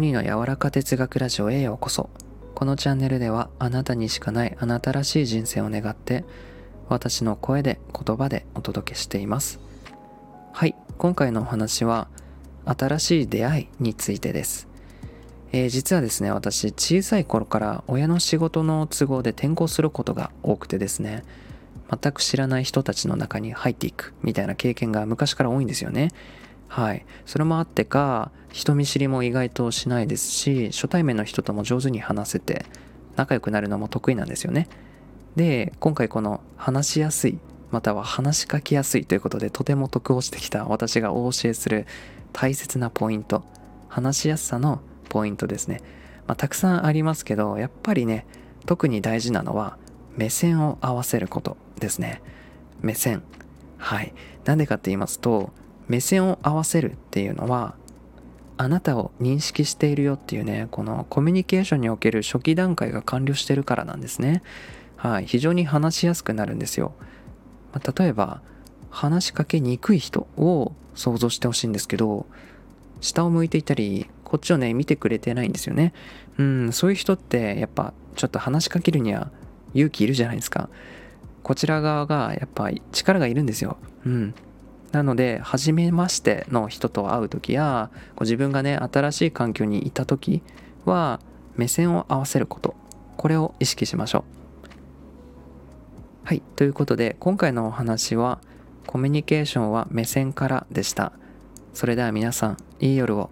ニの柔らか哲学ラジオへようこそ。このチャンネルではあなたにしかないあなたらしい人生を願って私の声で言葉でお届けしています。はい。今回のお話は新しい出会いについてです。えー、実はですね私小さい頃から親の仕事の都合で転校することが多くてですね全く知らない人たちの中に入っていくみたいな経験が昔から多いんですよね。はい。それもあってか人見知りも意外としないですし初対面の人とも上手に話せて仲良くなるのも得意なんですよね。で今回この話しやすいまたは話しかけやすいということでとても得をしてきた私がお教えする大切なポイント話しやすさのポイントですね、まあ、たくさんありますけどやっぱりね特に大事なのは目線を合わせることですね。目線。はい。なんでかって言いますと目線を合わせるっていうのはあなたを認識しているよっていうねこのコミュニケーションにおける初期段階が完了してるからなんですね。はい非常に話しやすくなるんですよ、まあ、例えば話しかけにくい人を想像してほしいんですけど下を向いていたりこっちをね見てくれてないんですよね。うんそういう人ってやっぱちょっと話しかけるには勇気いるじゃないですか。こちら側がやっぱ力がいるんですよ。うん。なので初めましての人と会う時やこう自分がね新しい環境にいた時は目線を合わせること。これを意識しましょう。はい。ということで今回のお話はコミュニケーションは目線からでした。それでは皆さんいい夜を。